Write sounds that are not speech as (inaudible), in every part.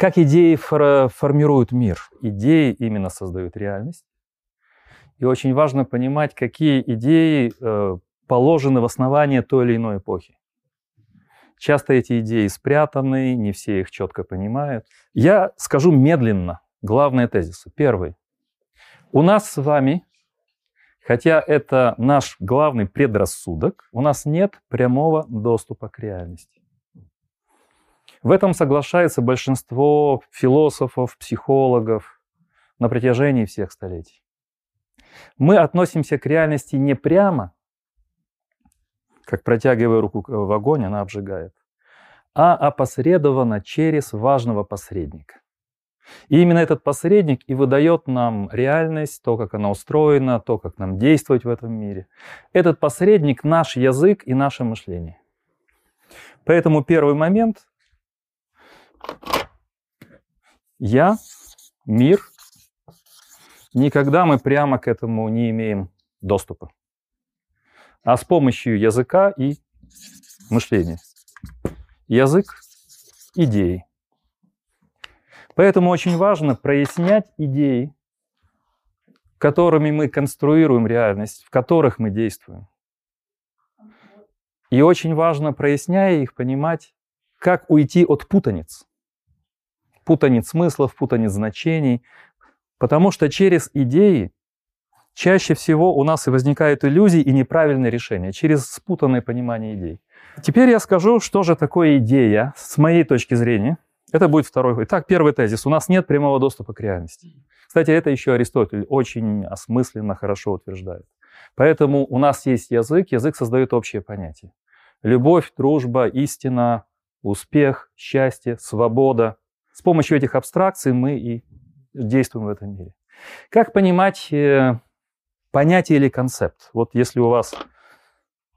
Как идеи формируют мир? Идеи именно создают реальность. И очень важно понимать, какие идеи э, положены в основание той или иной эпохи. Часто эти идеи спрятаны, не все их четко понимают. Я скажу медленно главные тезисы. Первый. У нас с вами, хотя это наш главный предрассудок, у нас нет прямого доступа к реальности. В этом соглашается большинство философов, психологов на протяжении всех столетий. Мы относимся к реальности не прямо, как протягивая руку в огонь, она обжигает, а опосредованно через важного посредника. И именно этот посредник и выдает нам реальность, то, как она устроена, то, как нам действовать в этом мире. Этот посредник – наш язык и наше мышление. Поэтому первый момент – я, мир, никогда мы прямо к этому не имеем доступа, а с помощью языка и мышления. Язык – идеи. Поэтому очень важно прояснять идеи, которыми мы конструируем реальность, в которых мы действуем. И очень важно, проясняя их, понимать, как уйти от путаниц. Путаниц смыслов, путаниц значений, Потому что через идеи чаще всего у нас и возникают иллюзии и неправильные решения, через спутанное понимание идей. Теперь я скажу, что же такое идея с моей точки зрения. Это будет второй. Итак, первый тезис. У нас нет прямого доступа к реальности. Кстати, это еще Аристотель очень осмысленно, хорошо утверждает. Поэтому у нас есть язык, язык создает общее понятие. Любовь, дружба, истина, успех, счастье, свобода. С помощью этих абстракций мы и действуем в этом мире. Как понимать э, понятие или концепт? Вот если у вас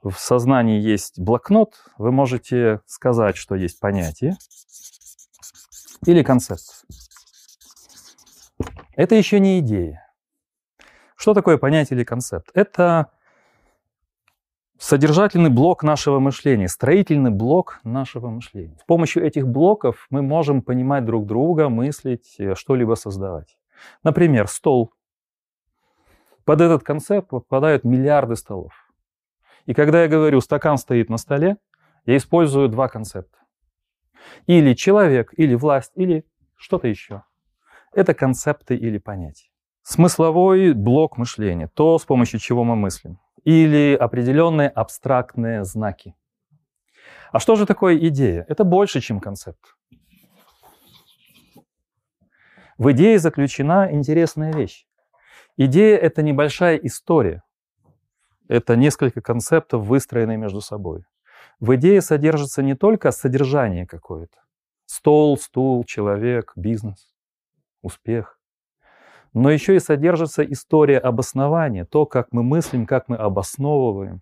в сознании есть блокнот, вы можете сказать, что есть понятие или концепт. Это еще не идея. Что такое понятие или концепт? Это содержательный блок нашего мышления, строительный блок нашего мышления. С помощью этих блоков мы можем понимать друг друга, мыслить, э, что-либо создавать. Например, стол. Под этот концепт попадают миллиарды столов. И когда я говорю «стакан стоит на столе», я использую два концепта. Или человек, или власть, или что-то еще. Это концепты или понятия. Смысловой блок мышления, то, с помощью чего мы мыслим или определенные абстрактные знаки. А что же такое идея? Это больше, чем концепт. В идее заключена интересная вещь. Идея — это небольшая история. Это несколько концептов, выстроенные между собой. В идее содержится не только содержание какое-то. Стол, стул, человек, бизнес, успех но еще и содержится история обоснования, то, как мы мыслим, как мы обосновываем,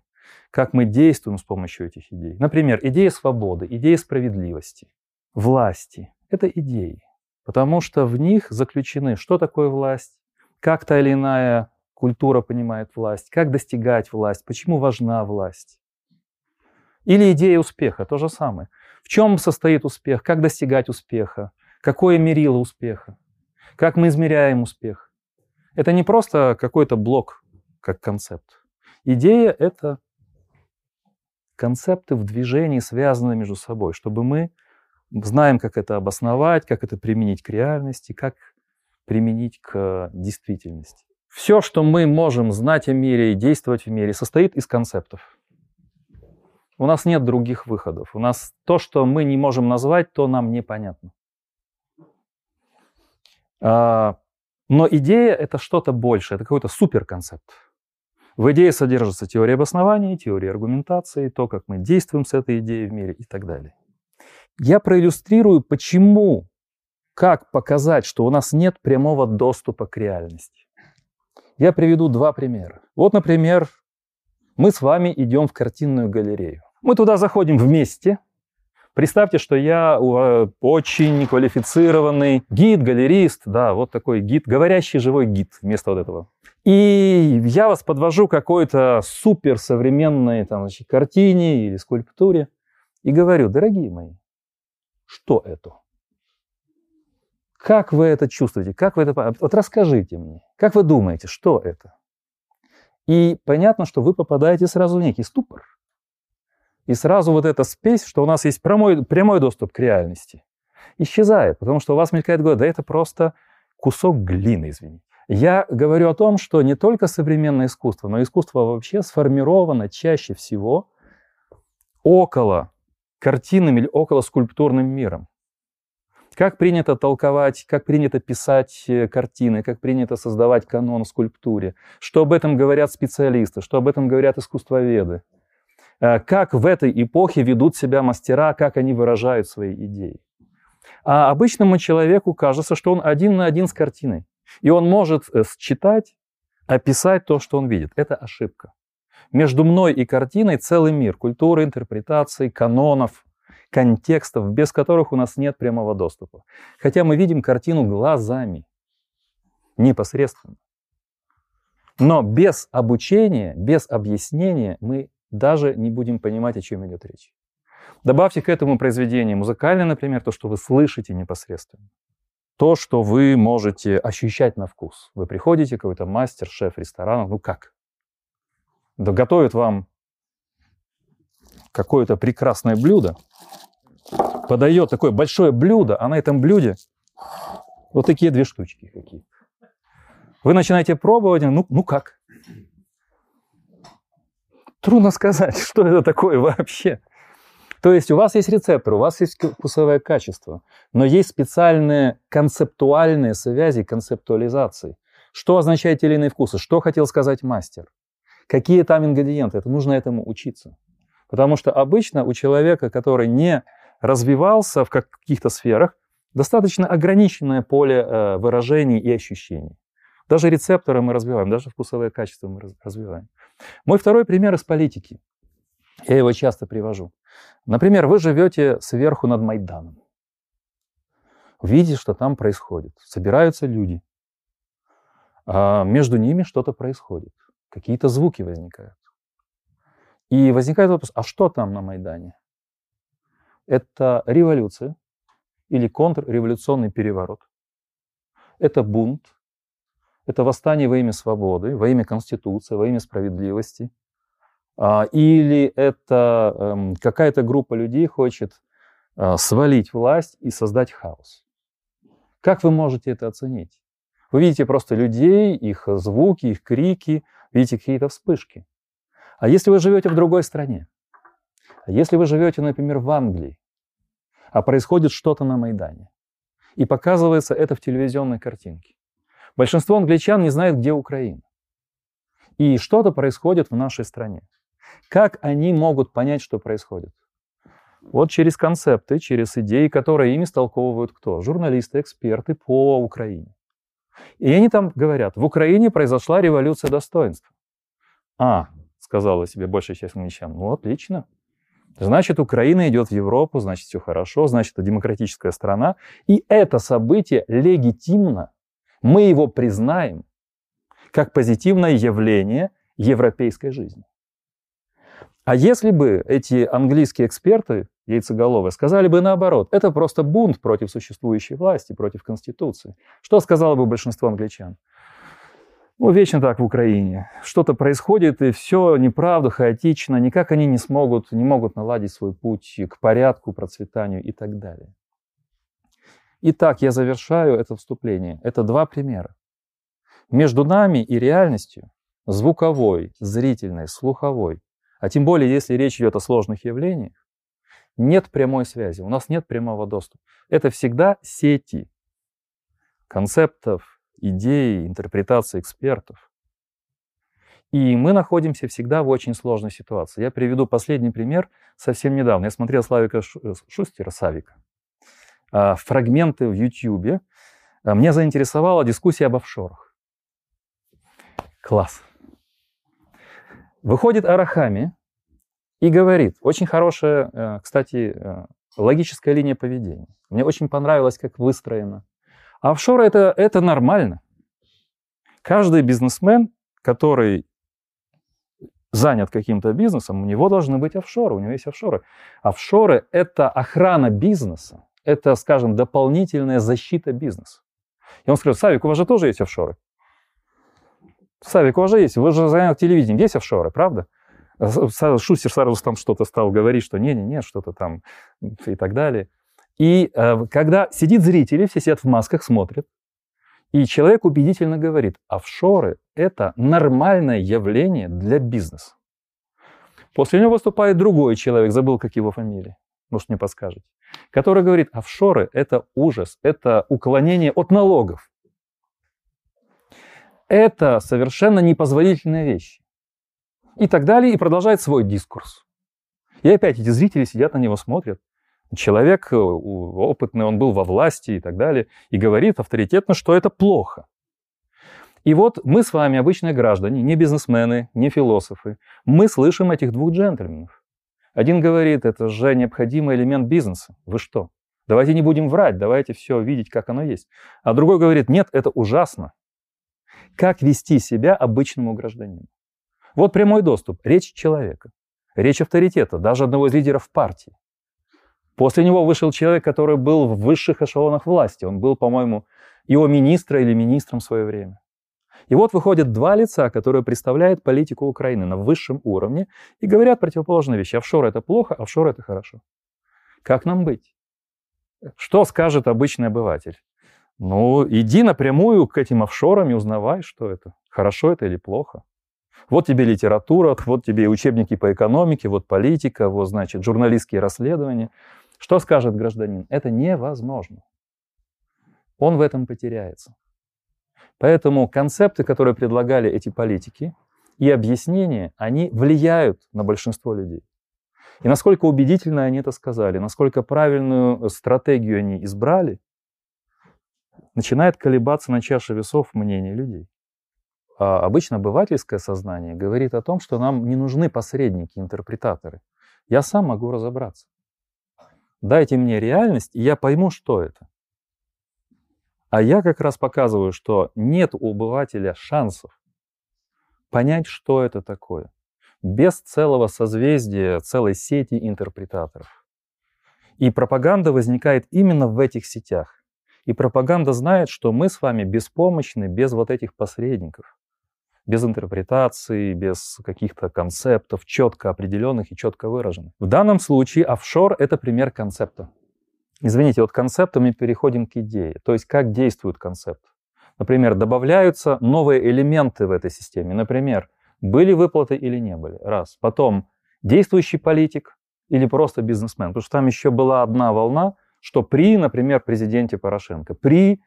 как мы действуем с помощью этих идей. Например, идея свободы, идея справедливости, власти — это идеи, потому что в них заключены, что такое власть, как та или иная культура понимает власть, как достигать власть, почему важна власть. Или идея успеха, то же самое. В чем состоит успех, как достигать успеха, какое мерило успеха. Как мы измеряем успех? Это не просто какой-то блок как концепт. Идея — это концепты в движении, связанные между собой, чтобы мы знаем, как это обосновать, как это применить к реальности, как применить к действительности. Все, что мы можем знать о мире и действовать в мире, состоит из концептов. У нас нет других выходов. У нас то, что мы не можем назвать, то нам непонятно. А, но идея — это что-то большее, это какой-то суперконцепт. В идее содержится теория обоснования, теория аргументации, то, как мы действуем с этой идеей в мире и так далее. Я проиллюстрирую, почему, как показать, что у нас нет прямого доступа к реальности. Я приведу два примера. Вот, например, мы с вами идем в картинную галерею. Мы туда заходим вместе, Представьте, что я э, очень квалифицированный гид, галерист, да, вот такой гид, говорящий живой гид вместо вот этого. И я вас подвожу к какой-то суперсовременной там, значит, картине или скульптуре и говорю, дорогие мои, что это? Как вы это чувствуете? Как вы это... Вот расскажите мне. Как вы думаете, что это? И понятно, что вы попадаете сразу в некий ступор. И сразу вот эта спесь, что у нас есть прямой, прямой доступ к реальности, исчезает, потому что у вас мелькает в голове, да это просто кусок глины, извините. Я говорю о том, что не только современное искусство, но искусство вообще сформировано чаще всего около картинным или около скульптурным миром. Как принято толковать, как принято писать э, картины, как принято создавать канон в скульптуре, что об этом говорят специалисты, что об этом говорят искусствоведы, как в этой эпохе ведут себя мастера, как они выражают свои идеи. А обычному человеку кажется, что он один на один с картиной. И он может э, считать, описать то, что он видит. Это ошибка. Между мной и картиной целый мир культуры, интерпретаций, канонов, контекстов, без которых у нас нет прямого доступа. Хотя мы видим картину глазами, непосредственно. Но без обучения, без объяснения мы даже не будем понимать, о чем идет речь. Добавьте к этому произведение музыкальное, например, то, что вы слышите непосредственно то, что вы можете ощущать на вкус. Вы приходите, какой-то мастер, шеф ресторана, ну как? Да готовит вам какое-то прекрасное блюдо, подает такое большое блюдо, а на этом блюде вот такие две штучки какие. Вы начинаете пробовать, ну, ну как? Трудно сказать, (laughs) что это такое вообще. То есть у вас есть рецептор, у вас есть вкусовое качество, но есть специальные концептуальные связи, концептуализации. Что означает те или иные вкусы? Что хотел сказать мастер? Какие там ингредиенты? Это нужно этому учиться. Потому что обычно у человека, который не развивался в каких-то сферах, достаточно ограниченное поле э, выражений и ощущений. Даже рецепторы мы развиваем, даже вкусовое качество мы развиваем. Мой второй пример из политики. Я его часто привожу. Например, вы живете сверху над Майданом. Видите, что там происходит. Собираются люди. А между ними что-то происходит. Какие-то звуки возникают. И возникает вопрос, а что там на Майдане? Это революция или контрреволюционный переворот. Это бунт. Это восстание во имя свободы, во имя Конституции, во имя справедливости – а, или это эм, какая-то группа людей хочет а, свалить власть и создать хаос. Как вы можете это оценить? Вы видите просто людей, их звуки, их крики, видите какие-то вспышки. А если вы живете в другой стране? А если вы живете, например, в Англии, а происходит что-то на Майдане, и показывается это в телевизионной картинке. Большинство англичан не знает, где Украина. И что-то происходит в нашей стране. Как они могут понять, что происходит? Вот через концепты, через идеи, которые ими столковывают кто? Журналисты, эксперты по Украине. И они там говорят, в Украине произошла революция достоинства. А, сказала себе большая часть англичан, ну отлично. Значит, Украина идет в Европу, значит, все хорошо, значит, это демократическая страна. И это событие легитимно. Мы его признаем как позитивное явление европейской жизни. А если бы эти английские эксперты, яйцеголовые, сказали бы наоборот, это просто бунт против существующей власти, против Конституции, что сказало бы большинство англичан? Ну, вечно так в Украине. Что-то происходит, и все неправда, хаотично, никак они не смогут, не могут наладить свой путь к порядку, процветанию и так далее. Итак, я завершаю это вступление. Это два примера. Между нами и реальностью, звуковой, зрительной, слуховой, а тем более, если речь идет о сложных явлениях, нет прямой связи, у нас нет прямого доступа. Это всегда сети концептов, идей, интерпретаций экспертов. И мы находимся всегда в очень сложной ситуации. Я приведу последний пример совсем недавно. Я смотрел Славика э, Шустера, Савика, фрагменты в YouTube. А, мне заинтересовала дискуссия об офшорах. Класс. Выходит Арахами и говорит, очень хорошая, э, кстати, э, логическая линия поведения. Мне очень понравилось, как выстроено. А офшоры это, это нормально. Каждый бизнесмен, который занят каким-то бизнесом, у него должны быть офшоры, у него есть офшоры. Офшоры – это охрана бизнеса это, скажем, дополнительная защита бизнеса. И он сказал, Савик, у вас же тоже есть офшоры. Савик, у вас же есть, вы же заняты телевидением, есть офшоры, правда? Шустер сразу там что-то стал говорить, что не-не-не, что-то там и так далее. И э, когда сидит зрители, все сидят в масках, смотрят, и человек убедительно говорит, офшоры – это нормальное явление для бизнеса. После него выступает другой человек, забыл, как его фамилия, может, мне подскажете, который говорит, офшоры – это ужас, это уклонение от налогов. Это совершенно непозволительная вещь. И так далее, и продолжает свой дискурс. И опять эти зрители сидят на него, смотрят. Человек э, опытный, он был во власти и так далее, и говорит авторитетно, что это плохо. И вот мы с вами, обычные граждане, не бизнесмены, не философы, мы слышим этих двух джентльменов. Один говорит, это же необходимый элемент бизнеса. Вы что? Давайте не будем врать, давайте все видеть, как оно есть. А другой говорит, нет, это ужасно. Как вести себя обычному гражданину? Вот прямой доступ, речь человека, речь авторитета, даже одного из лидеров партии. После него вышел человек, который был в высших эшелонах власти. Он был, по-моему, его министра или министром в свое время. И вот выходят два лица, которые представляют политику Украины на высшем уровне и говорят противоположные вещи. Офшор это плохо, офшор это хорошо. Как нам быть? Что скажет обычный обыватель? Ну, иди напрямую к этим офшорам и узнавай, что это. Хорошо это или плохо. Вот тебе литература, вот тебе учебники по экономике, вот политика, вот, значит, журналистские расследования. Что скажет гражданин? Это невозможно. Он в этом потеряется. Поэтому концепты, которые предлагали эти политики, и объяснения, они влияют на большинство людей. И насколько убедительно они это сказали, насколько правильную стратегию они избрали, начинает колебаться на чаше весов мнение людей. А обычно обывательское сознание говорит о том, что нам не нужны посредники, интерпретаторы. Я сам могу разобраться. Дайте мне реальность, и я пойму, что это. А я как раз показываю, что нет у обывателя шансов понять, что это такое, без целого созвездия, целой сети интерпретаторов. И пропаганда возникает именно в этих сетях. И пропаганда знает, что мы с вами беспомощны без вот этих посредников без интерпретации, без каких-то концептов, четко определенных и четко выраженных. В данном случае офшор — это пример концепта. Извините, от концепта мы переходим к идее, то есть как действует концепт. Например, добавляются новые элементы в этой системе. Например, были выплаты или не были. Раз. Потом действующий политик или просто бизнесмен. Потому что там еще была одна волна, что при, например, президенте Порошенко, при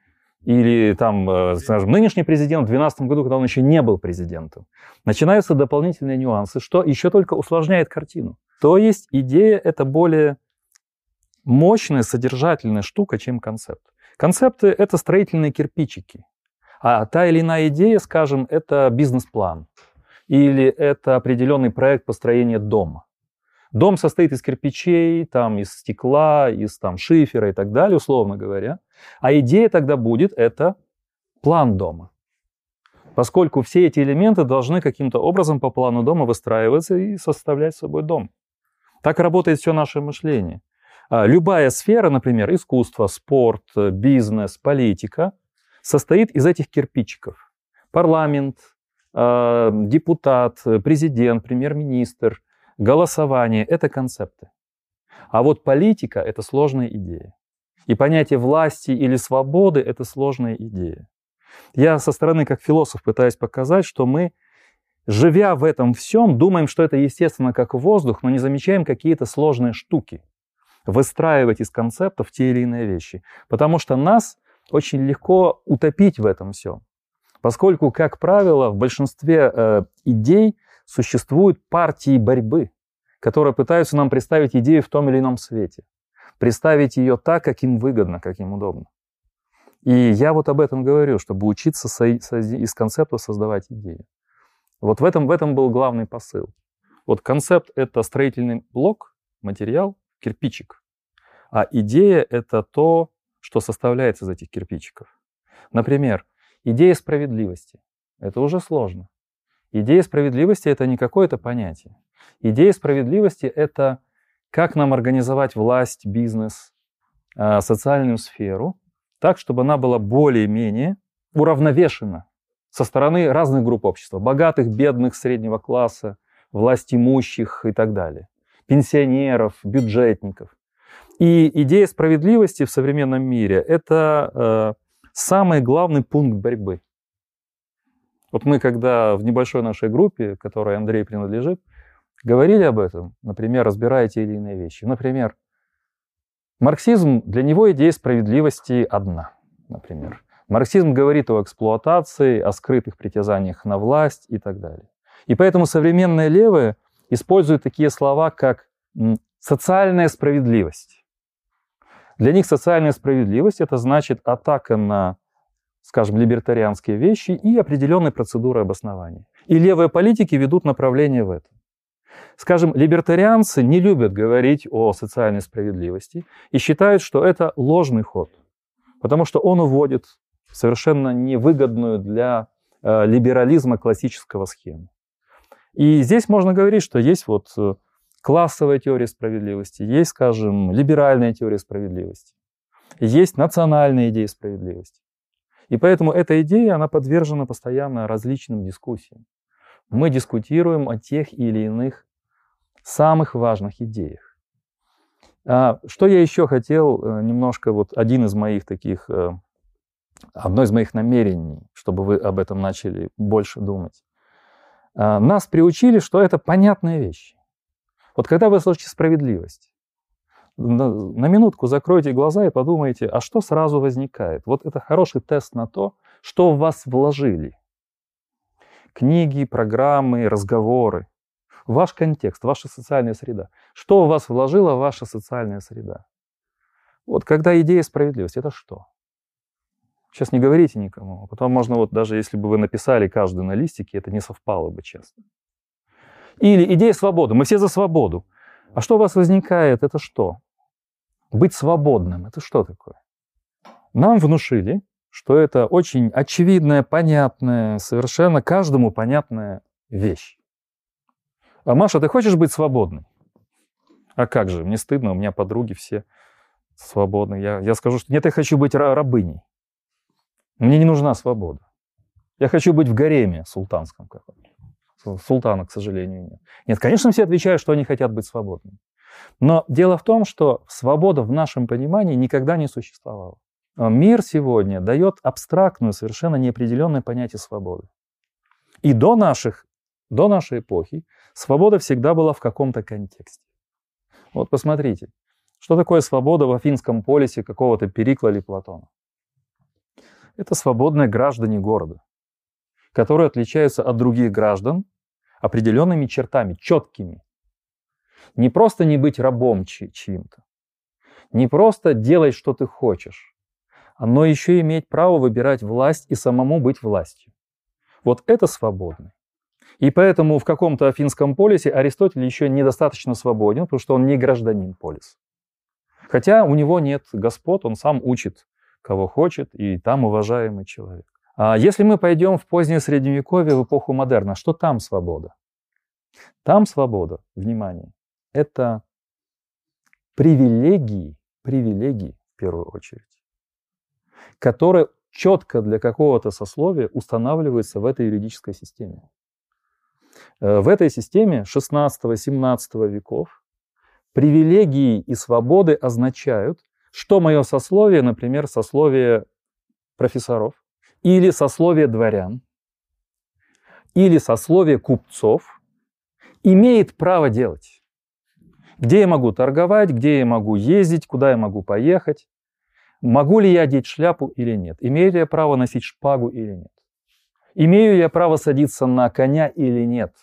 или там, э, скажем, нынешний президент в 2012 году, когда он еще не был президентом. Начинаются дополнительные нюансы, что еще только усложняет картину. То есть идея — это более мощная, содержательная штука, чем концепт. Концепты — это строительные кирпичики. А та или иная идея, скажем, это бизнес-план. Или это определенный проект построения дома. Дом состоит из кирпичей, там, из стекла, из там, шифера и так далее, условно говоря. А идея тогда будет это план дома. Поскольку все эти элементы должны каким-то образом по плану дома выстраиваться и составлять собой дом. Так работает все наше мышление. А любая сфера, например, искусство, спорт, бизнес, политика, состоит из этих кирпичиков. Парламент, а, депутат, президент, премьер-министр, Голосование — это концепты. А вот политика — это сложная идея. И понятие власти или свободы — это сложная идея. Я со стороны как философ пытаюсь показать, что мы, живя в этом всем, думаем, что это естественно как воздух, но не замечаем какие-то сложные штуки. Выстраивать из концептов те или иные вещи. Потому что нас очень легко утопить в этом всем. Поскольку, как правило, в большинстве э, идей существуют партии борьбы, которые пытаются нам представить идею в том или ином свете. Представить ее так, как им выгодно, как им удобно. И я вот об этом говорю, чтобы учиться из концепта создавать идеи. Вот в этом, в этом был главный посыл. Вот концепт — это строительный блок, материал, кирпичик. А идея — это то, что составляется из этих кирпичиков. Например, идея справедливости. Это уже сложно. Идея справедливости — это не какое-то понятие. Идея справедливости — это как нам организовать власть, бизнес, э, социальную сферу так, чтобы она была более-менее уравновешена со стороны разных групп общества. Богатых, бедных, среднего класса, власть имущих и так далее. Пенсионеров, бюджетников. И идея справедливости в современном мире – это э, самый главный пункт борьбы. Вот мы, когда в небольшой нашей группе, которой Андрей принадлежит, говорили об этом, например, разбирая те или иные вещи. Например, марксизм, для него идея справедливости одна, например. Марксизм говорит о эксплуатации, о скрытых притязаниях на власть и так далее. И поэтому современные левые используют такие слова, как социальная справедливость. Для них социальная справедливость это значит атака на, скажем, либертарианские вещи и определенные процедуры обоснования. И левые политики ведут направление в этом. Скажем, либертарианцы не любят говорить о социальной справедливости и считают, что это ложный ход, потому что он уводит совершенно невыгодную для э, либерализма классического схему. И здесь можно говорить, что есть вот э, классовая теория справедливости, есть, скажем, либеральная теория справедливости, есть национальная идея справедливости. И поэтому эта идея, она подвержена постоянно различным дискуссиям. Мы дискутируем о тех или иных самых важных идеях. А, что я еще хотел э, немножко, вот один из моих таких, э, одно из моих намерений, чтобы вы об этом начали больше думать. А, нас приучили, что это понятная вещь. Вот когда вы слышите справедливость, на, на минутку закройте глаза и подумайте, а что сразу возникает? Вот это хороший тест на то, что в вас вложили. Книги, программы, разговоры. Ваш контекст, ваша социальная среда. Что в вас вложила ваша социальная среда? Вот когда идея справедливости, это что? Сейчас не говорите никому. А потом можно вот даже если бы вы написали каждый на листике, это не совпало бы честно. Или идея свободы. Мы все за свободу. А что у вас возникает? Это что? Быть свободным. Это что такое? Нам внушили, что это очень очевидная, понятная, совершенно каждому понятная вещь. А Маша, ты хочешь быть свободной? А как же, мне стыдно, у меня подруги все свободны. Я, я скажу, что нет, я хочу быть рабыней. Мне не нужна свобода. Я хочу быть в гареме султанском каком-то. Султана, к сожалению, нет. Нет, конечно, все отвечают, что они хотят быть свободными. Но дело в том, что свобода в нашем понимании никогда не существовала. Мир сегодня дает абстрактную, совершенно неопределенное понятие свободы. И до, наших, до нашей эпохи свобода всегда была в каком-то контексте. Вот посмотрите, что такое свобода в Афинском полисе какого-то Перикла или Платона? Это свободные граждане города, которые отличаются от других граждан определенными чертами, четкими. Не просто не быть рабом чьим-то, не просто делать, что ты хочешь, но еще иметь право выбирать власть и самому быть властью. Вот это свободно. И поэтому в каком-то афинском полисе Аристотель еще недостаточно свободен, потому что он не гражданин полиса. Хотя у него нет господ, он сам учит, кого хочет, и там уважаемый человек. А если мы пойдем в позднее Средневековье, в эпоху модерна, что там свобода? Там свобода, внимание, это привилегии, привилегии в первую очередь, которые четко для какого-то сословия устанавливаются в этой юридической системе. Э, в этой системе 16-17 веков привилегии и свободы означают, что мое сословие, например, сословие профессоров, или сословие дворян, или сословие купцов, имеет право делать. Где я могу торговать, где я могу ездить, куда я могу поехать, могу ли я одеть шляпу или нет, имею ли я право носить шпагу или нет, имею ли я право садиться на коня или нет,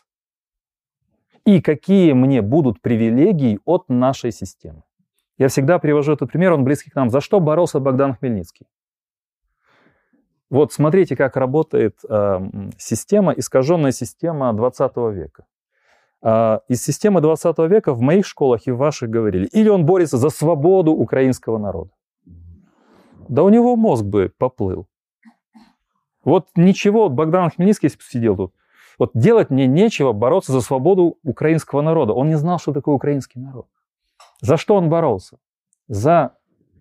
и какие мне будут привилегии от нашей системы. Я всегда привожу этот пример, он близкий к нам. За что боролся Богдан Хмельницкий? Вот смотрите, как работает э, система, искаженная система 20 века. Э, из системы 20 века в моих школах и в ваших говорили, или он борется за свободу украинского народа. Да у него мозг бы поплыл. Вот ничего, Богдан Хмельницкий сидел тут. Вот делать мне нечего бороться за свободу украинского народа. Он не знал, что такое украинский народ. За что он боролся? За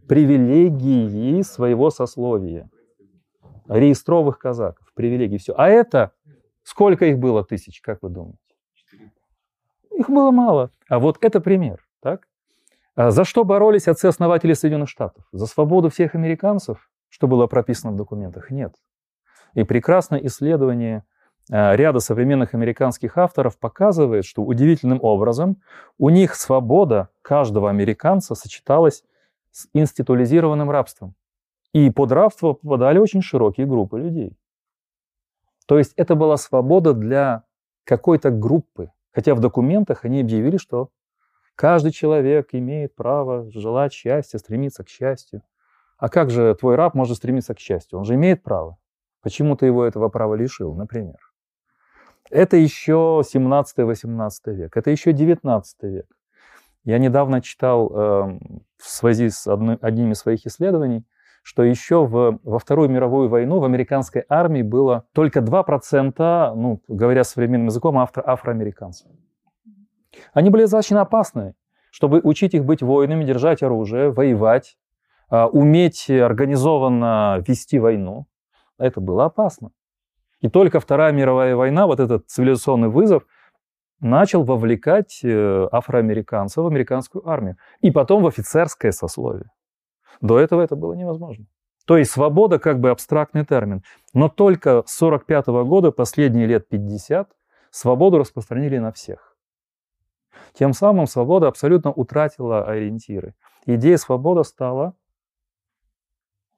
привилегии своего сословия. Реестровых казаков, привилегии, все. А это, сколько их было тысяч, как вы думаете? Их было мало. А вот это пример. Так? А за что боролись отцы-основатели Соединенных Штатов? За свободу всех американцев, что было прописано в документах? Нет. И прекрасное исследование ряда современных американских авторов показывает, что удивительным образом у них свобода каждого американца сочеталась с институализированным рабством. И под рабство попадали очень широкие группы людей. То есть это была свобода для какой-то группы. Хотя в документах они объявили, что каждый человек имеет право желать счастья, стремиться к счастью. А как же твой раб может стремиться к счастью? Он же имеет право. Почему ты его этого права лишил, например? Это еще 17-18 век, это еще 19 век. Я недавно читал э, в связи с одной, одним своих исследований, что еще в, во Вторую мировую войну в американской армии было только 2%, ну, говоря современным языком, афро, афроамериканцев. Они были достаточно опасны, чтобы учить их быть воинами, держать оружие, воевать, э, уметь организованно вести войну. Это было опасно. И только Вторая мировая война, вот этот цивилизационный вызов, начал вовлекать э, афроамериканцев в американскую армию. И потом в офицерское сословие. До этого это было невозможно. То есть свобода как бы абстрактный термин. Но только с 1945 года, последние лет 50, свободу распространили на всех. Тем самым свобода абсолютно утратила ориентиры. Идея свободы стала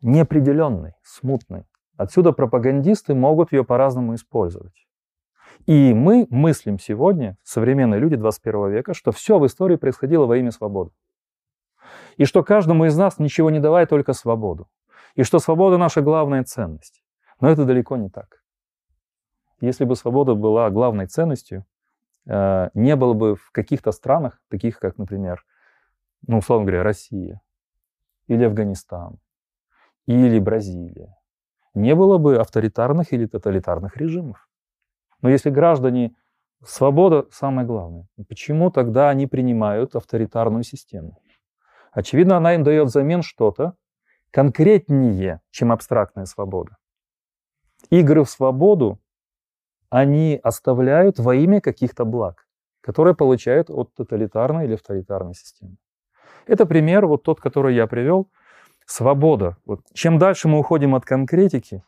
неопределенной, смутной. Отсюда пропагандисты могут ее по-разному использовать. И мы мыслим сегодня, современные люди 21 века, что все в истории происходило во имя свободы. И что каждому из нас ничего не давай, только свободу. И что свобода наша главная ценность. Но это далеко не так. Если бы свобода была главной ценностью, э, не было бы в каких-то странах, таких как, например, ну, условно говоря, Россия, или Афганистан, или Бразилия, не было бы авторитарных или тоталитарных режимов. Но если граждане... Свобода самое главное. Почему тогда они принимают авторитарную систему? Очевидно, она им дает взамен что-то конкретнее, чем абстрактная свобода. Игры в свободу они оставляют во имя каких-то благ, которые получают от тоталитарной или авторитарной системы. Это пример, вот тот, который я привел – свобода. Вот. Чем дальше мы уходим от конкретики,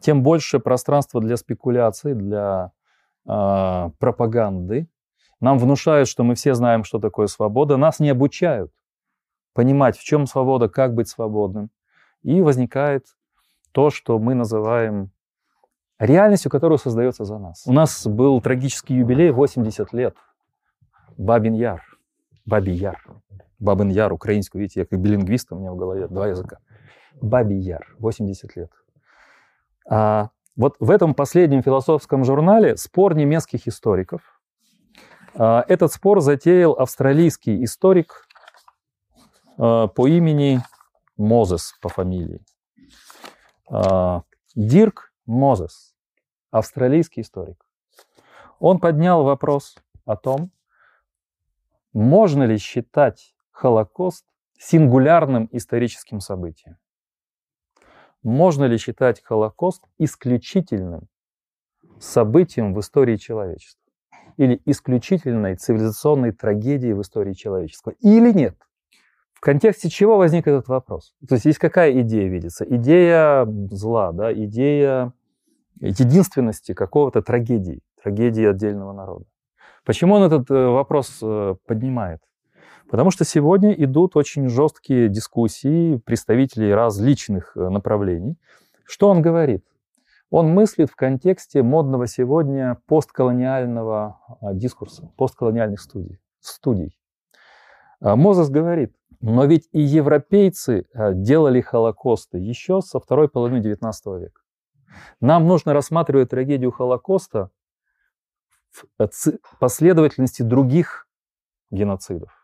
тем больше пространства для спекуляций, для э, пропаганды. Нам внушают, что мы все знаем, что такое свобода. Нас не обучают понимать, в чем свобода, как быть свободным. И возникает то, что мы называем реальностью, которая создается за нас. У нас был трагический юбилей 80 лет. Бабин Яр. Бабий Яр. Бабин Яр, украинскую, видите, я как билингвист, у меня в голове два языка. Бабий Яр, 80 лет. А вот в этом последнем философском журнале спор немецких историков. А, этот спор затеял австралийский историк а, по имени Мозес по фамилии. А, Дирк Мозес, австралийский историк. Он поднял вопрос о том, можно ли считать Холокост сингулярным историческим событием? Можно ли считать Холокост исключительным событием в истории человечества? Или исключительной цивилизационной трагедией в истории человечества? Или нет? В контексте чего возник этот вопрос? То есть здесь какая идея видится? Идея зла, да? идея единственности какого-то трагедии, трагедии отдельного народа. Почему он этот э, вопрос э, поднимает? Потому что сегодня идут очень жесткие дискуссии представителей различных э, направлений. Что он говорит? Он мыслит в контексте модного сегодня постколониального а, дискурса, постколониальных студий. студий. А, Мозес говорит, но ведь и европейцы делали Холокосты еще со второй половины XIX века. Нам нужно рассматривать трагедию Холокоста в э, последовательности других геноцидов.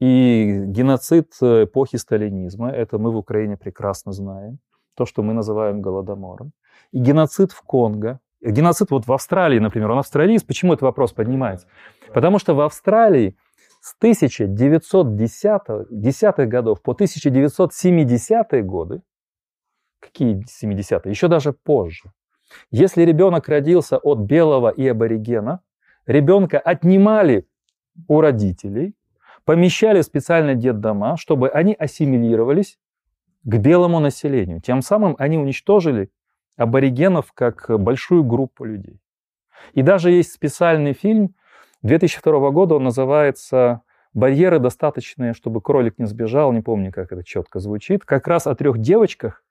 И геноцид э, эпохи сталинизма, это мы в Украине прекрасно знаем, то, что мы называем голодомором. И геноцид в Конго, геноцид вот в Австралии, например, он австралиец, почему этот вопрос поднимается? Потому что в Австралии с 1910-х годов по 1970-е годы, какие 70-е, еще даже позже, если ребенок родился от белого и аборигена, ребенка отнимали у родителей, помещали в специальные детдома, чтобы они ассимилировались к белому населению. Тем самым они уничтожили аборигенов как большую группу людей. И даже есть специальный фильм 2002 года, он называется «Барьеры достаточные, чтобы кролик не сбежал», не помню, как это четко звучит, как раз о трех девочках,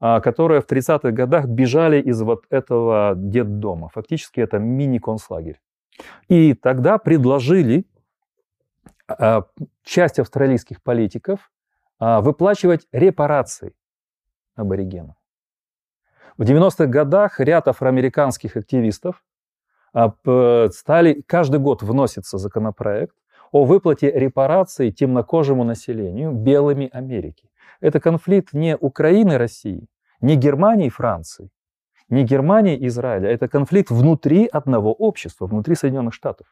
а, которые в 30-х годах бежали из вот этого детдома. Фактически это мини-концлагерь. И тогда предложили часть австралийских политиков а, выплачивать репарации аборигенам. В 90-х годах ряд афроамериканских активистов стали, каждый год вносится законопроект о выплате репараций темнокожему населению белыми Америки. Это конфликт не Украины, России, не Германии, Франции, не Германии, Израиля. Это конфликт внутри одного общества, внутри Соединенных Штатов.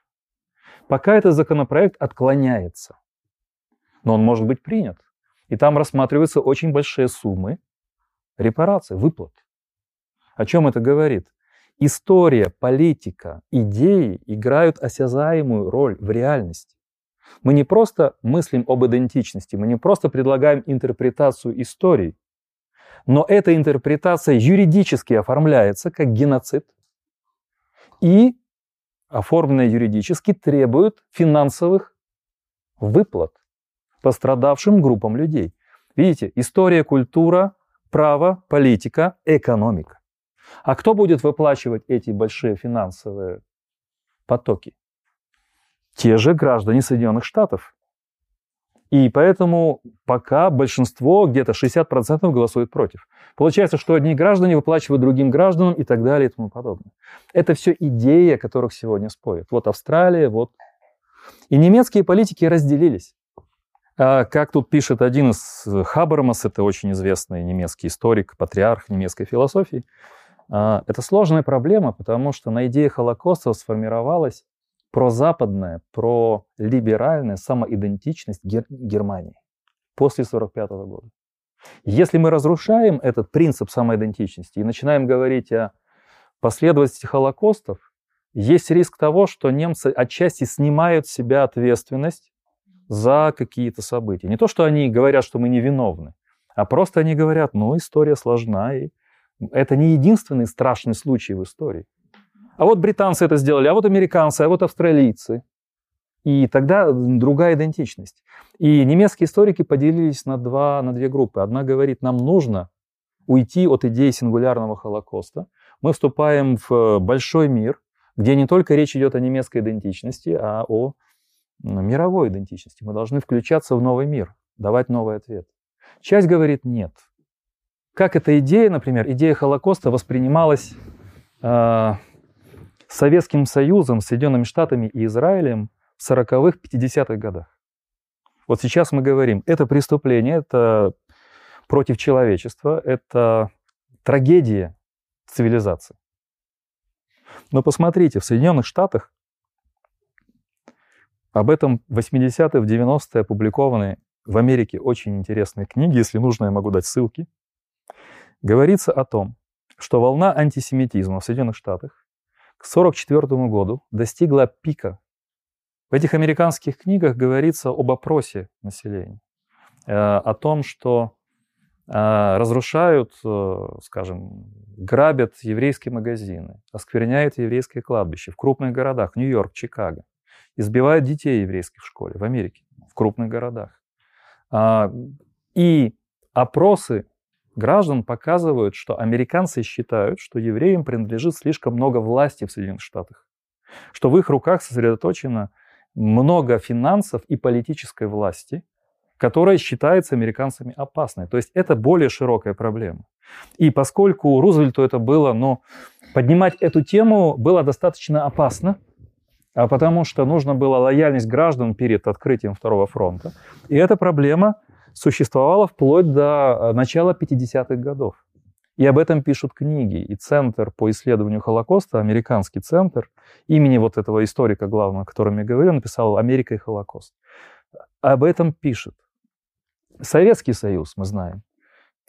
Пока этот законопроект отклоняется, но он может быть принят. И там рассматриваются очень большие суммы репараций, выплат. О чем это говорит? История, политика, идеи играют осязаемую роль в реальности. Мы не просто мыслим об идентичности, мы не просто предлагаем интерпретацию истории, но эта интерпретация юридически оформляется как геноцид и, оформленная юридически, требует финансовых выплат пострадавшим группам людей. Видите, история, культура, право, политика, экономика. А кто будет выплачивать эти большие финансовые потоки? Те же граждане Соединенных Штатов. И поэтому пока большинство, где-то 60% голосует против. Получается, что одни граждане выплачивают другим гражданам и так далее и тому подобное. Это все идеи, о которых сегодня спорят. Вот Австралия, вот. И немецкие политики разделились. А, как тут пишет один из Хабермас, это очень известный немецкий историк, патриарх немецкой философии, а, это сложная проблема, потому что на идее Холокоста сформировалась прозападная, пролиберальная самоидентичность Гер- Германии после 1945 года. Если мы разрушаем этот принцип самоидентичности и начинаем говорить о последовательности Холокостов, есть риск того, что немцы отчасти снимают с себя ответственность за какие-то события. Не то, что они говорят, что мы невиновны, а просто они говорят, ну, история сложна, и это не единственный страшный случай в истории. А вот британцы это сделали, а вот американцы, а вот австралийцы. И тогда другая идентичность. И немецкие историки поделились на, два, на две группы. Одна говорит, нам нужно уйти от идеи сингулярного Холокоста. Мы вступаем в большой мир, где не только речь идет о немецкой идентичности, а о мировой идентичности. Мы должны включаться в новый мир, давать новый ответ. Часть говорит нет. Как эта идея, например, идея Холокоста воспринималась э, Советским Союзом, Соединенными Штатами и Израилем в 40-х, 50-х годах. Вот сейчас мы говорим, это преступление, это против человечества, это трагедия цивилизации. Но посмотрите, в Соединенных Штатах об этом в 80-е, в 90-е опубликованы в Америке очень интересные книги, если нужно, я могу дать ссылки говорится о том, что волна антисемитизма в Соединенных Штатах к 1944 году достигла пика. В этих американских книгах говорится об опросе населения, э, о том, что э, разрушают, э, скажем, грабят еврейские магазины, оскверняют еврейские кладбища в крупных городах, Нью-Йорк, Чикаго, избивают детей еврейских в школе, в Америке, в крупных городах. А, и опросы граждан показывают, что американцы считают, что евреям принадлежит слишком много власти в Соединенных Штатах, что в их руках сосредоточено много финансов и политической власти, которая считается американцами опасной. То есть это более широкая проблема. И поскольку Рузвельту это было, но поднимать эту тему было достаточно опасно, а потому что нужно было лояльность граждан перед открытием Второго фронта. И эта проблема существовала вплоть до э, начала 50-х годов. И об этом пишут книги. И Центр по исследованию Холокоста, американский центр, имени вот этого историка главного, о котором я говорю, написал «Америка и Холокост». Об этом пишет. Советский Союз, мы знаем.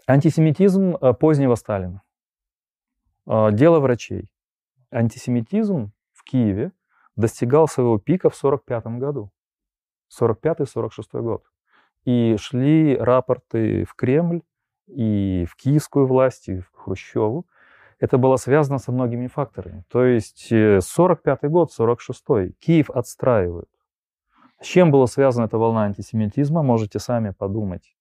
Антисемитизм э, позднего Сталина. Э, дело врачей. Антисемитизм в Киеве достигал своего пика в 1945 году. 45-46 год. И шли рапорты в Кремль, и в киевскую власть, и в Хрущеву. Это было связано со многими факторами. То есть 45 э, год, 46 Киев отстраивают. С чем была связана эта волна антисемитизма, можете сами подумать.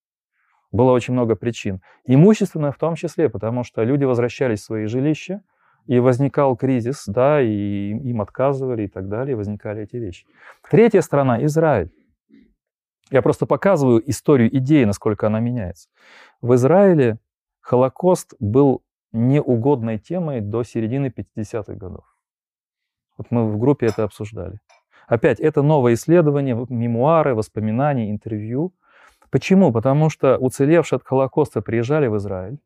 Было очень много причин. Имущественное в том числе, потому что люди возвращались в свои жилища, и возникал кризис, да, и им отказывали и так далее, возникали эти вещи. Третья страна — Израиль. Я просто показываю историю идеи, насколько она меняется. В Израиле Холокост был неугодной темой до середины 50-х годов. Вот мы в группе это обсуждали. Опять, это новое исследование, мемуары, воспоминания, интервью. Почему? Потому что уцелевшие от Холокоста приезжали в Израиль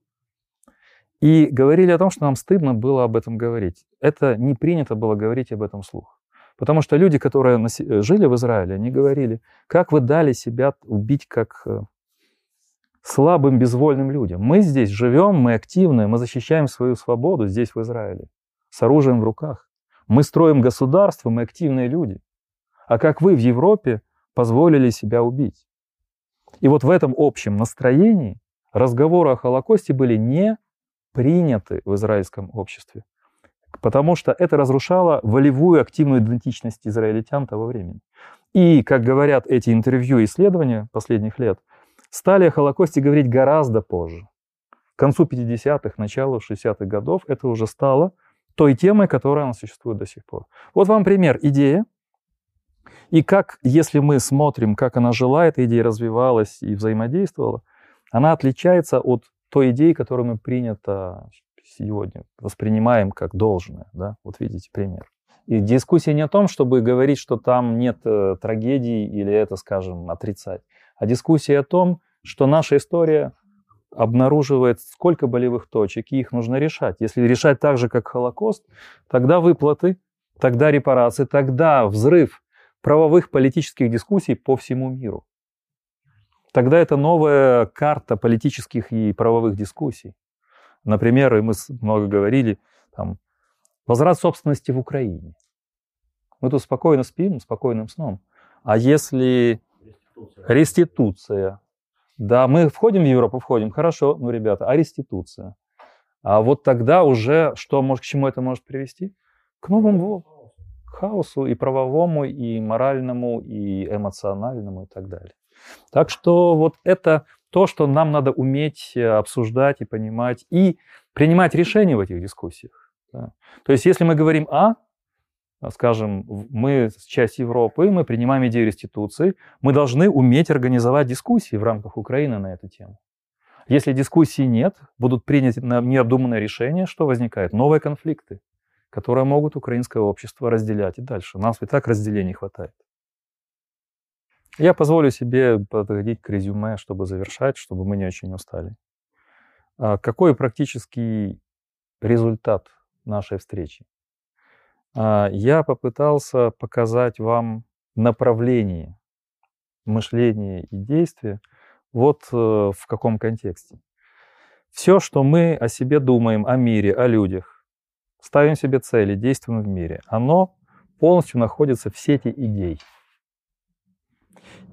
и говорили о том, что нам стыдно было об этом говорить. Это не принято было говорить об этом вслух. Потому что люди, которые э, жили в Израиле, они говорили, как вы дали себя убить как э, слабым, безвольным людям. Мы здесь живем, мы активны, мы защищаем свою свободу здесь, в Израиле, с оружием в руках. Мы строим государство, мы активные люди. А как вы в Европе позволили себя убить? И вот в этом общем настроении разговоры о Холокосте были не приняты в израильском обществе, потому что это разрушало волевую активную идентичность израильтян того времени. И, как говорят эти интервью и исследования последних лет, стали о Холокосте говорить гораздо позже. К концу 50-х, началу 60-х годов это уже стало той темой, которая она существует до сих пор. Вот вам пример. Идея, и как, если мы смотрим, как она жила, эта идея развивалась и взаимодействовала, она отличается от той идеи, которую мы принято сегодня воспринимаем как должное. Да? Вот видите пример. И дискуссия не о том, чтобы говорить, что там нет э, трагедии или это, скажем, отрицать, а дискуссия о том, что наша история обнаруживает сколько болевых точек, и их нужно решать. Если решать так же, как Холокост, тогда выплаты, тогда репарации, тогда взрыв правовых политических дискуссий по всему миру. Тогда это новая карта политических и правовых дискуссий. Например, и мы много говорили, там, возврат собственности в Украине. Мы тут спокойно спим, спокойным сном. А если реституция, реституция да, мы входим в Европу, входим, хорошо, ну, ребята, а реституция? А вот тогда уже, что, может, к чему это может привести? К новому хаосу и правовому, и моральному, и эмоциональному и так далее. Так что вот это то, что нам надо уметь э, обсуждать и понимать, и принимать решения в этих дискуссиях. Да. То есть если мы говорим «а», скажем, мы часть Европы, мы принимаем идею реституции, мы должны уметь организовать дискуссии в рамках Украины на эту тему. Если дискуссий нет, будут приняты необдуманные решения, что возникает? Новые конфликты которые могут украинское общество разделять и дальше. Нас и так разделений хватает. Я позволю себе подходить к резюме, чтобы завершать, чтобы мы не очень устали. А какой практический результат нашей встречи? А, я попытался показать вам направление мышления и действия вот э, в каком контексте. Все, что мы о себе думаем, о мире, о людях, ставим себе цели, действуем в мире, оно полностью находится в сети идей.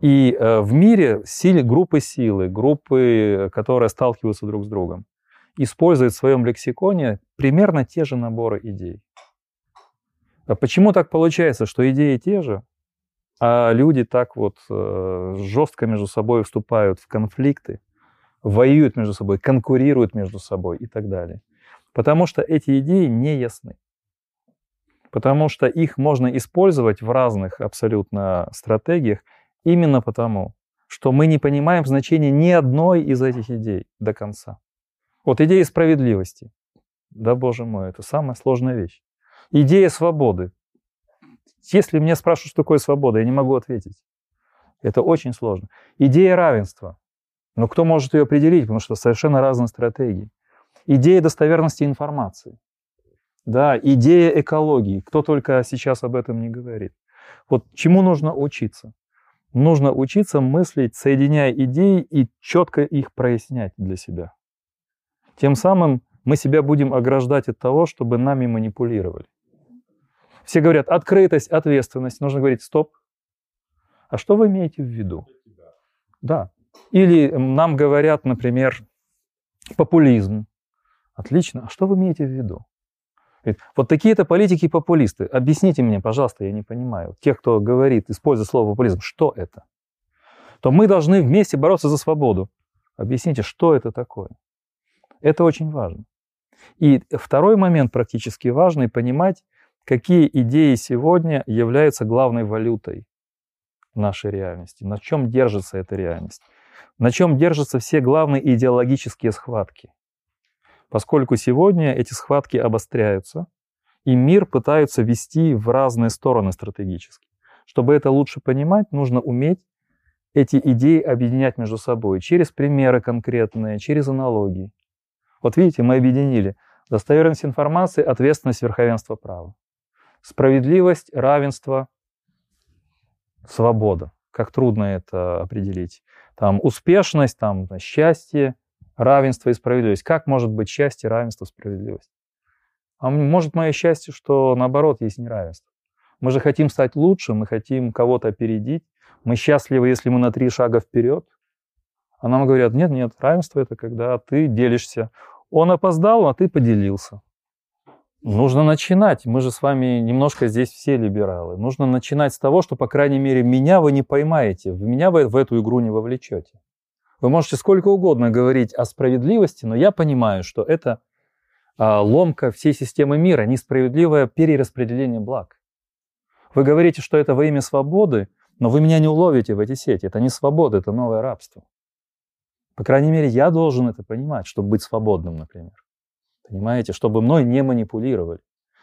И э, в мире силе, группы силы, группы, которые сталкиваются друг с другом, используют в своем лексиконе примерно те же наборы идей. А почему так получается, что идеи те же, а люди так вот э, жестко между собой вступают в конфликты, воюют между собой, конкурируют между собой и так далее? Потому что эти идеи не ясны. Потому что их можно использовать в разных абсолютно стратегиях именно потому, что мы не понимаем значения ни одной из этих идей до конца. Вот идея справедливости. Да, боже мой, это самая сложная вещь. Идея свободы. Если меня спрашивают, что такое свобода, я не могу ответить. Это очень сложно. Идея равенства. Но кто может ее определить, потому что совершенно разные стратегии. идея достоверности информации, да, идея экологии. Кто только сейчас об этом не говорит. Вот чему нужно учиться? Нужно учиться мыслить, соединяя идеи и четко их прояснять для себя. Тем самым мы себя будем ограждать от того, чтобы нами манипулировали. Все говорят открытость, ответственность. Нужно говорить стоп. А что вы имеете в виду? Да. Или нам говорят, например, популизм. Отлично. А что вы имеете в виду? Вот такие-то политики-популисты. Объясните мне, пожалуйста, я не понимаю. Тех, кто говорит, используя слово популизм, что это? То мы должны вместе бороться за свободу. Объясните, что это такое? Это очень важно. И второй момент практически важный, понимать, какие идеи сегодня являются главной валютой нашей реальности, на чем держится эта реальность, на чем держатся все главные идеологические схватки поскольку сегодня эти схватки обостряются, и мир пытаются вести в разные стороны стратегически. Чтобы это лучше понимать, нужно уметь эти идеи объединять между собой через примеры конкретные, через аналогии. Вот видите, мы объединили достоверность информации, ответственность, верховенство права. Справедливость, равенство, свобода. Как трудно это определить. Там успешность, там счастье, равенство и справедливость. Как может быть счастье, равенство, справедливость? А может мое счастье, что наоборот есть неравенство. Мы же хотим стать лучше, мы хотим кого-то опередить. Мы счастливы, если мы на три шага вперед. А нам говорят, нет, нет, равенство это когда ты делишься. Он опоздал, а ты поделился. Нужно начинать. Мы же с вами немножко здесь все либералы. Нужно начинать с того, что, по крайней мере, меня вы не поймаете. Вы меня в, в эту игру не вовлечете. Вы можете сколько угодно говорить о справедливости, но я понимаю, что это а, ломка всей системы мира, несправедливое перераспределение благ. Вы говорите, что это во имя свободы, но вы меня не уловите в эти сети. Это не свобода, это новое рабство. По крайней мере, я должен это понимать, чтобы быть свободным, например. Понимаете, чтобы мной не манипулировали,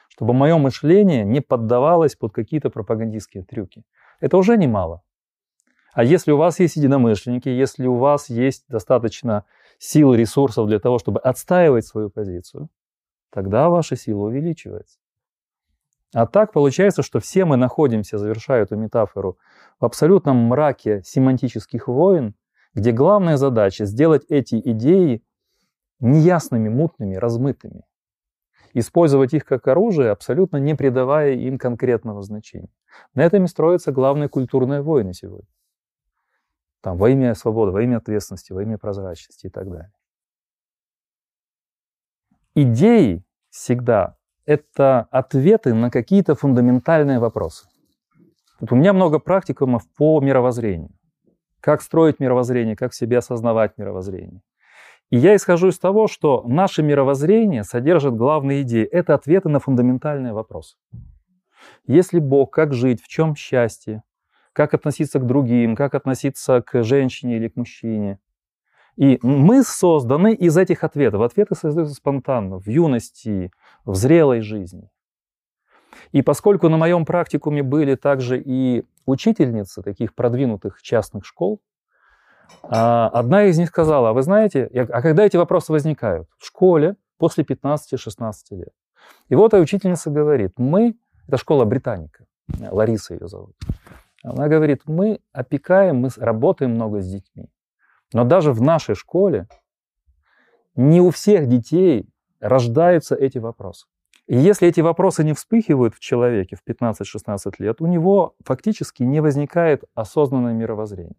чтобы мое мышление не поддавалось под какие-то пропагандистские трюки. Это уже немало. А если у вас есть единомышленники, если у вас есть достаточно сил ресурсов для того, чтобы отстаивать свою позицию, тогда ваша сила увеличивается. А так получается, что все мы находимся, завершаю эту метафору, в абсолютном мраке семантических войн, где главная задача сделать эти идеи неясными, мутными, размытыми. Использовать их как оружие, абсолютно не придавая им конкретного значения. На этом и строятся главные культурные войны сегодня. Там, во имя свободы, во имя ответственности, во имя прозрачности и так далее. Идеи всегда — это ответы на какие-то фундаментальные вопросы. Вот у меня много практикумов по мировоззрению. Как строить мировоззрение, как в себе осознавать мировоззрение. И я исхожу из того, что наше мировоззрение содержит главные идеи. Это ответы на фундаментальные вопросы. Если Бог, как жить, в чем счастье, как относиться к другим, как относиться к женщине или к мужчине. И мы созданы из этих ответов. Ответы создаются спонтанно, в юности, в зрелой жизни. И поскольку на моем практикуме были также и учительницы таких продвинутых частных школ, а, одна из них сказала, а вы знаете, а когда эти вопросы возникают? В школе после 15-16 лет. И вот учительница говорит, мы, это школа Британика, Лариса ее зовут, она говорит, мы опекаем, мы работаем много с детьми. Но даже в нашей школе не у всех детей рождаются эти вопросы. И если эти вопросы не вспыхивают в человеке в 15-16 лет, у него фактически не возникает осознанное мировоззрение.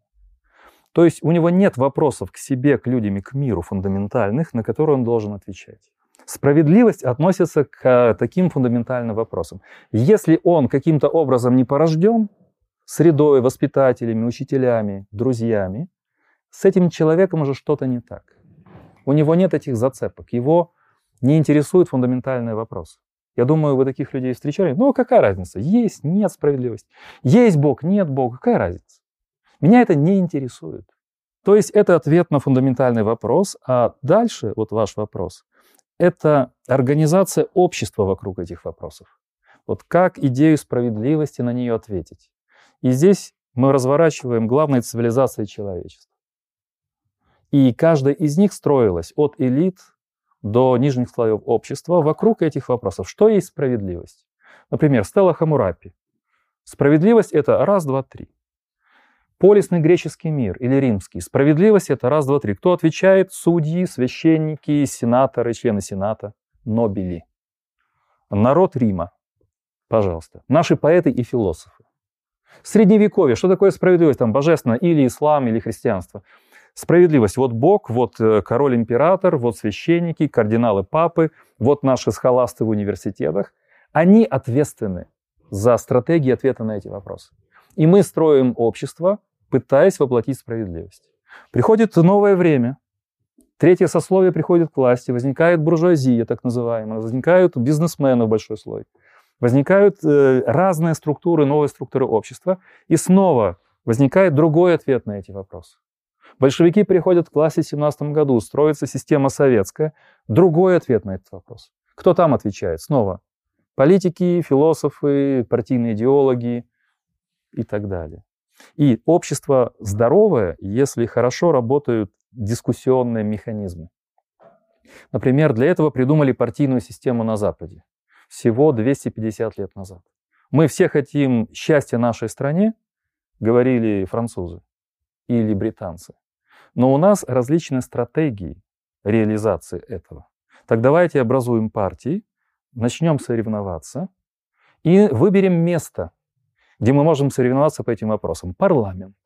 То есть у него нет вопросов к себе, к людям и к миру фундаментальных, на которые он должен отвечать. Справедливость относится к таким фундаментальным вопросам. Если он каким-то образом не порожден, средой, воспитателями, учителями, друзьями, с этим человеком уже что-то не так. У него нет этих зацепок, его не интересуют фундаментальные вопросы. Я думаю, вы таких людей встречали. Ну, какая разница? Есть, нет справедливости. Есть Бог, нет Бога. Какая разница? Меня это не интересует. То есть это ответ на фундаментальный вопрос. А дальше, вот ваш вопрос, это организация общества вокруг этих вопросов. Вот как идею справедливости на нее ответить? И здесь мы разворачиваем главные цивилизации человечества. И каждая из них строилась от элит до нижних слоев общества вокруг этих вопросов. Что есть справедливость? Например, Стелла Хамурапи. Справедливость — это раз, два, три. Полисный греческий мир или римский. Справедливость — это раз, два, три. Кто отвечает? Судьи, священники, сенаторы, члены сената, нобели. Народ Рима. Пожалуйста. Наши поэты и философы. Средневековье. Что такое справедливость? Там божественно или ислам, или христианство. Справедливость. Вот Бог, вот э, король-император, вот священники, кардиналы, папы, вот наши схоласты в университетах. Они ответственны за стратегии ответа на эти вопросы. И мы строим общество, пытаясь воплотить справедливость. Приходит новое время, третье сословие приходит к власти, возникает буржуазия, так называемая, возникают бизнесмены в большой слой, возникают э, разные структуры, новые структуры общества, и снова возникает другой ответ на эти вопросы. Большевики приходят к власти в 17 году, строится система советская, другой ответ на этот вопрос. Кто там отвечает? Снова политики, философы, партийные идеологи и так далее. И общество здоровое, если хорошо работают дискуссионные механизмы. Например, для этого придумали партийную систему на Западе. Всего 250 лет назад. Мы все хотим счастья нашей стране, говорили французы или британцы. Но у нас различные стратегии реализации этого. Так давайте образуем партии, начнем соревноваться и выберем место, где мы можем соревноваться по этим вопросам. Парламент.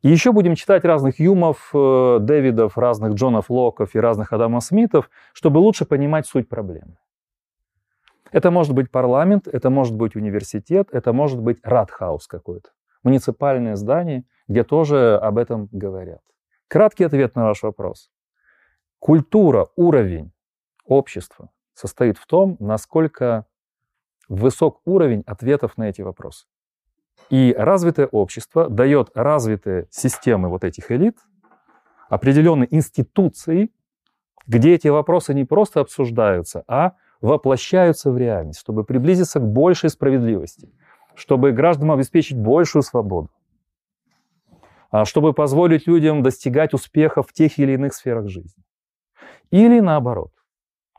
И еще будем читать разных Юмов, э, Дэвидов, разных Джонов Локов и разных Адама Смитов, чтобы лучше понимать суть проблемы. Это может быть парламент, это может быть университет, это может быть Радхаус какой-то, муниципальное здание, где тоже об этом говорят. Краткий ответ на ваш вопрос. Культура, уровень общества состоит в том, насколько высок уровень ответов на эти вопросы. И развитое общество дает развитые системы вот этих элит, определенные институции, где эти вопросы не просто обсуждаются, а воплощаются в реальность, чтобы приблизиться к большей справедливости, чтобы гражданам обеспечить большую свободу, а чтобы позволить людям достигать успеха в тех или иных сферах жизни. Или наоборот,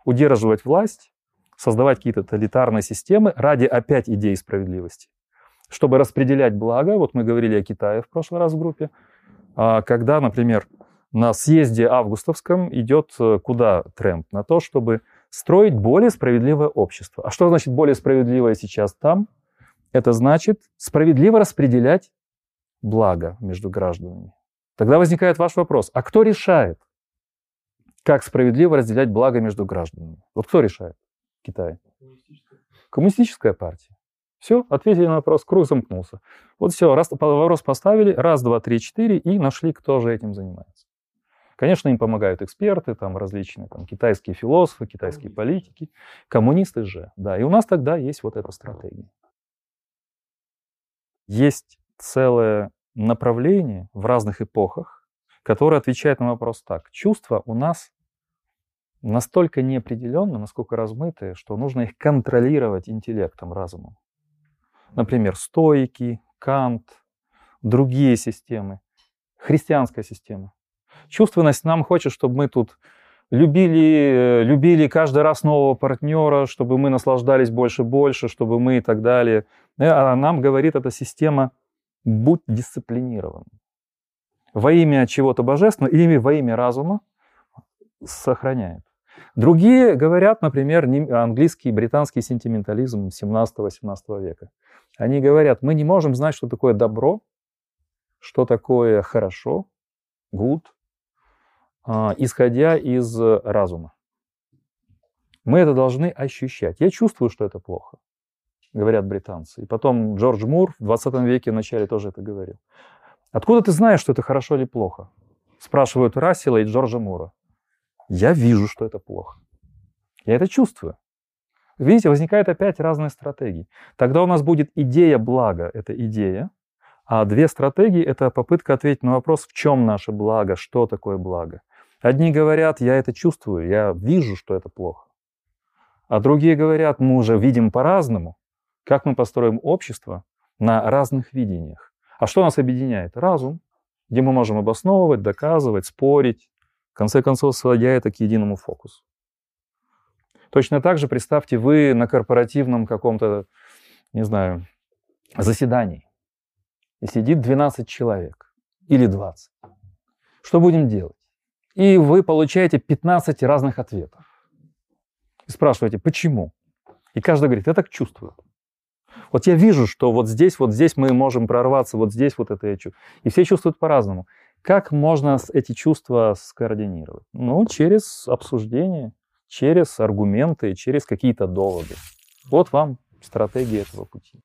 удерживать власть, создавать какие-то тоталитарные системы ради опять идеи справедливости, чтобы распределять благо. Вот мы говорили о Китае в прошлый раз в группе, а когда, например, на съезде августовском идет э, куда тренд? На то, чтобы строить более справедливое общество. А что значит более справедливое сейчас там? Это значит справедливо распределять благо между гражданами. Тогда возникает ваш вопрос, а кто решает, как справедливо разделять благо между гражданами? Вот кто решает в Китае? Коммунистическая, Коммунистическая партия. Все, ответили на вопрос, круг замкнулся. Вот все, раз, вопрос поставили, раз, два, три, четыре, и нашли, кто же этим занимается. Конечно, им помогают эксперты, там различные там, китайские философы, китайские политики, коммунисты же. Да, и у нас тогда есть вот эта стратегия. Есть целое направление в разных эпохах, который отвечает на вопрос так. Чувства у нас настолько неопределенны, насколько размытые, что нужно их контролировать интеллектом, разумом. Например, стойки, Кант, другие системы, христианская система. Чувственность нам хочет, чтобы мы тут любили, любили каждый раз нового партнера, чтобы мы наслаждались больше-больше, чтобы мы и так далее. Э, а нам говорит эта система, будь дисциплинированным во имя чего-то божественного или во имя разума сохраняет. Другие говорят, например, английский и британский сентиментализм 17-18 века. Они говорят, мы не можем знать, что такое добро, что такое хорошо, good, исходя из разума. Мы это должны ощущать. Я чувствую, что это плохо, говорят британцы. И потом Джордж Мур в 20 веке в начале тоже это говорил. Откуда ты знаешь, что это хорошо или плохо? Спрашивают Рассела и Джорджа Мура. Я вижу, что это плохо. Я это чувствую. Видите, возникают опять разные стратегии. Тогда у нас будет идея блага, это идея, а две стратегии — это попытка ответить на вопрос, в чем наше благо, что такое благо. Одни говорят, я это чувствую, я вижу, что это плохо. А другие говорят, мы уже видим по-разному. Как мы построим общество на разных видениях? А что нас объединяет? Разум, где мы можем обосновывать, доказывать, спорить, В конце концов, сводя это к единому фокусу. Точно так же представьте, вы на корпоративном каком-то, не знаю, заседании, и сидит 12 человек или 20. Что будем делать? И вы получаете 15 разных ответов. И спрашиваете, почему? И каждый говорит, я так чувствую. Вот я вижу, что вот здесь, вот здесь мы можем прорваться, вот здесь вот это я чувствую. И все чувствуют по-разному. Как можно эти чувства скоординировать? Ну, через обсуждение, через аргументы, через какие-то доводы. Вот вам стратегия этого пути.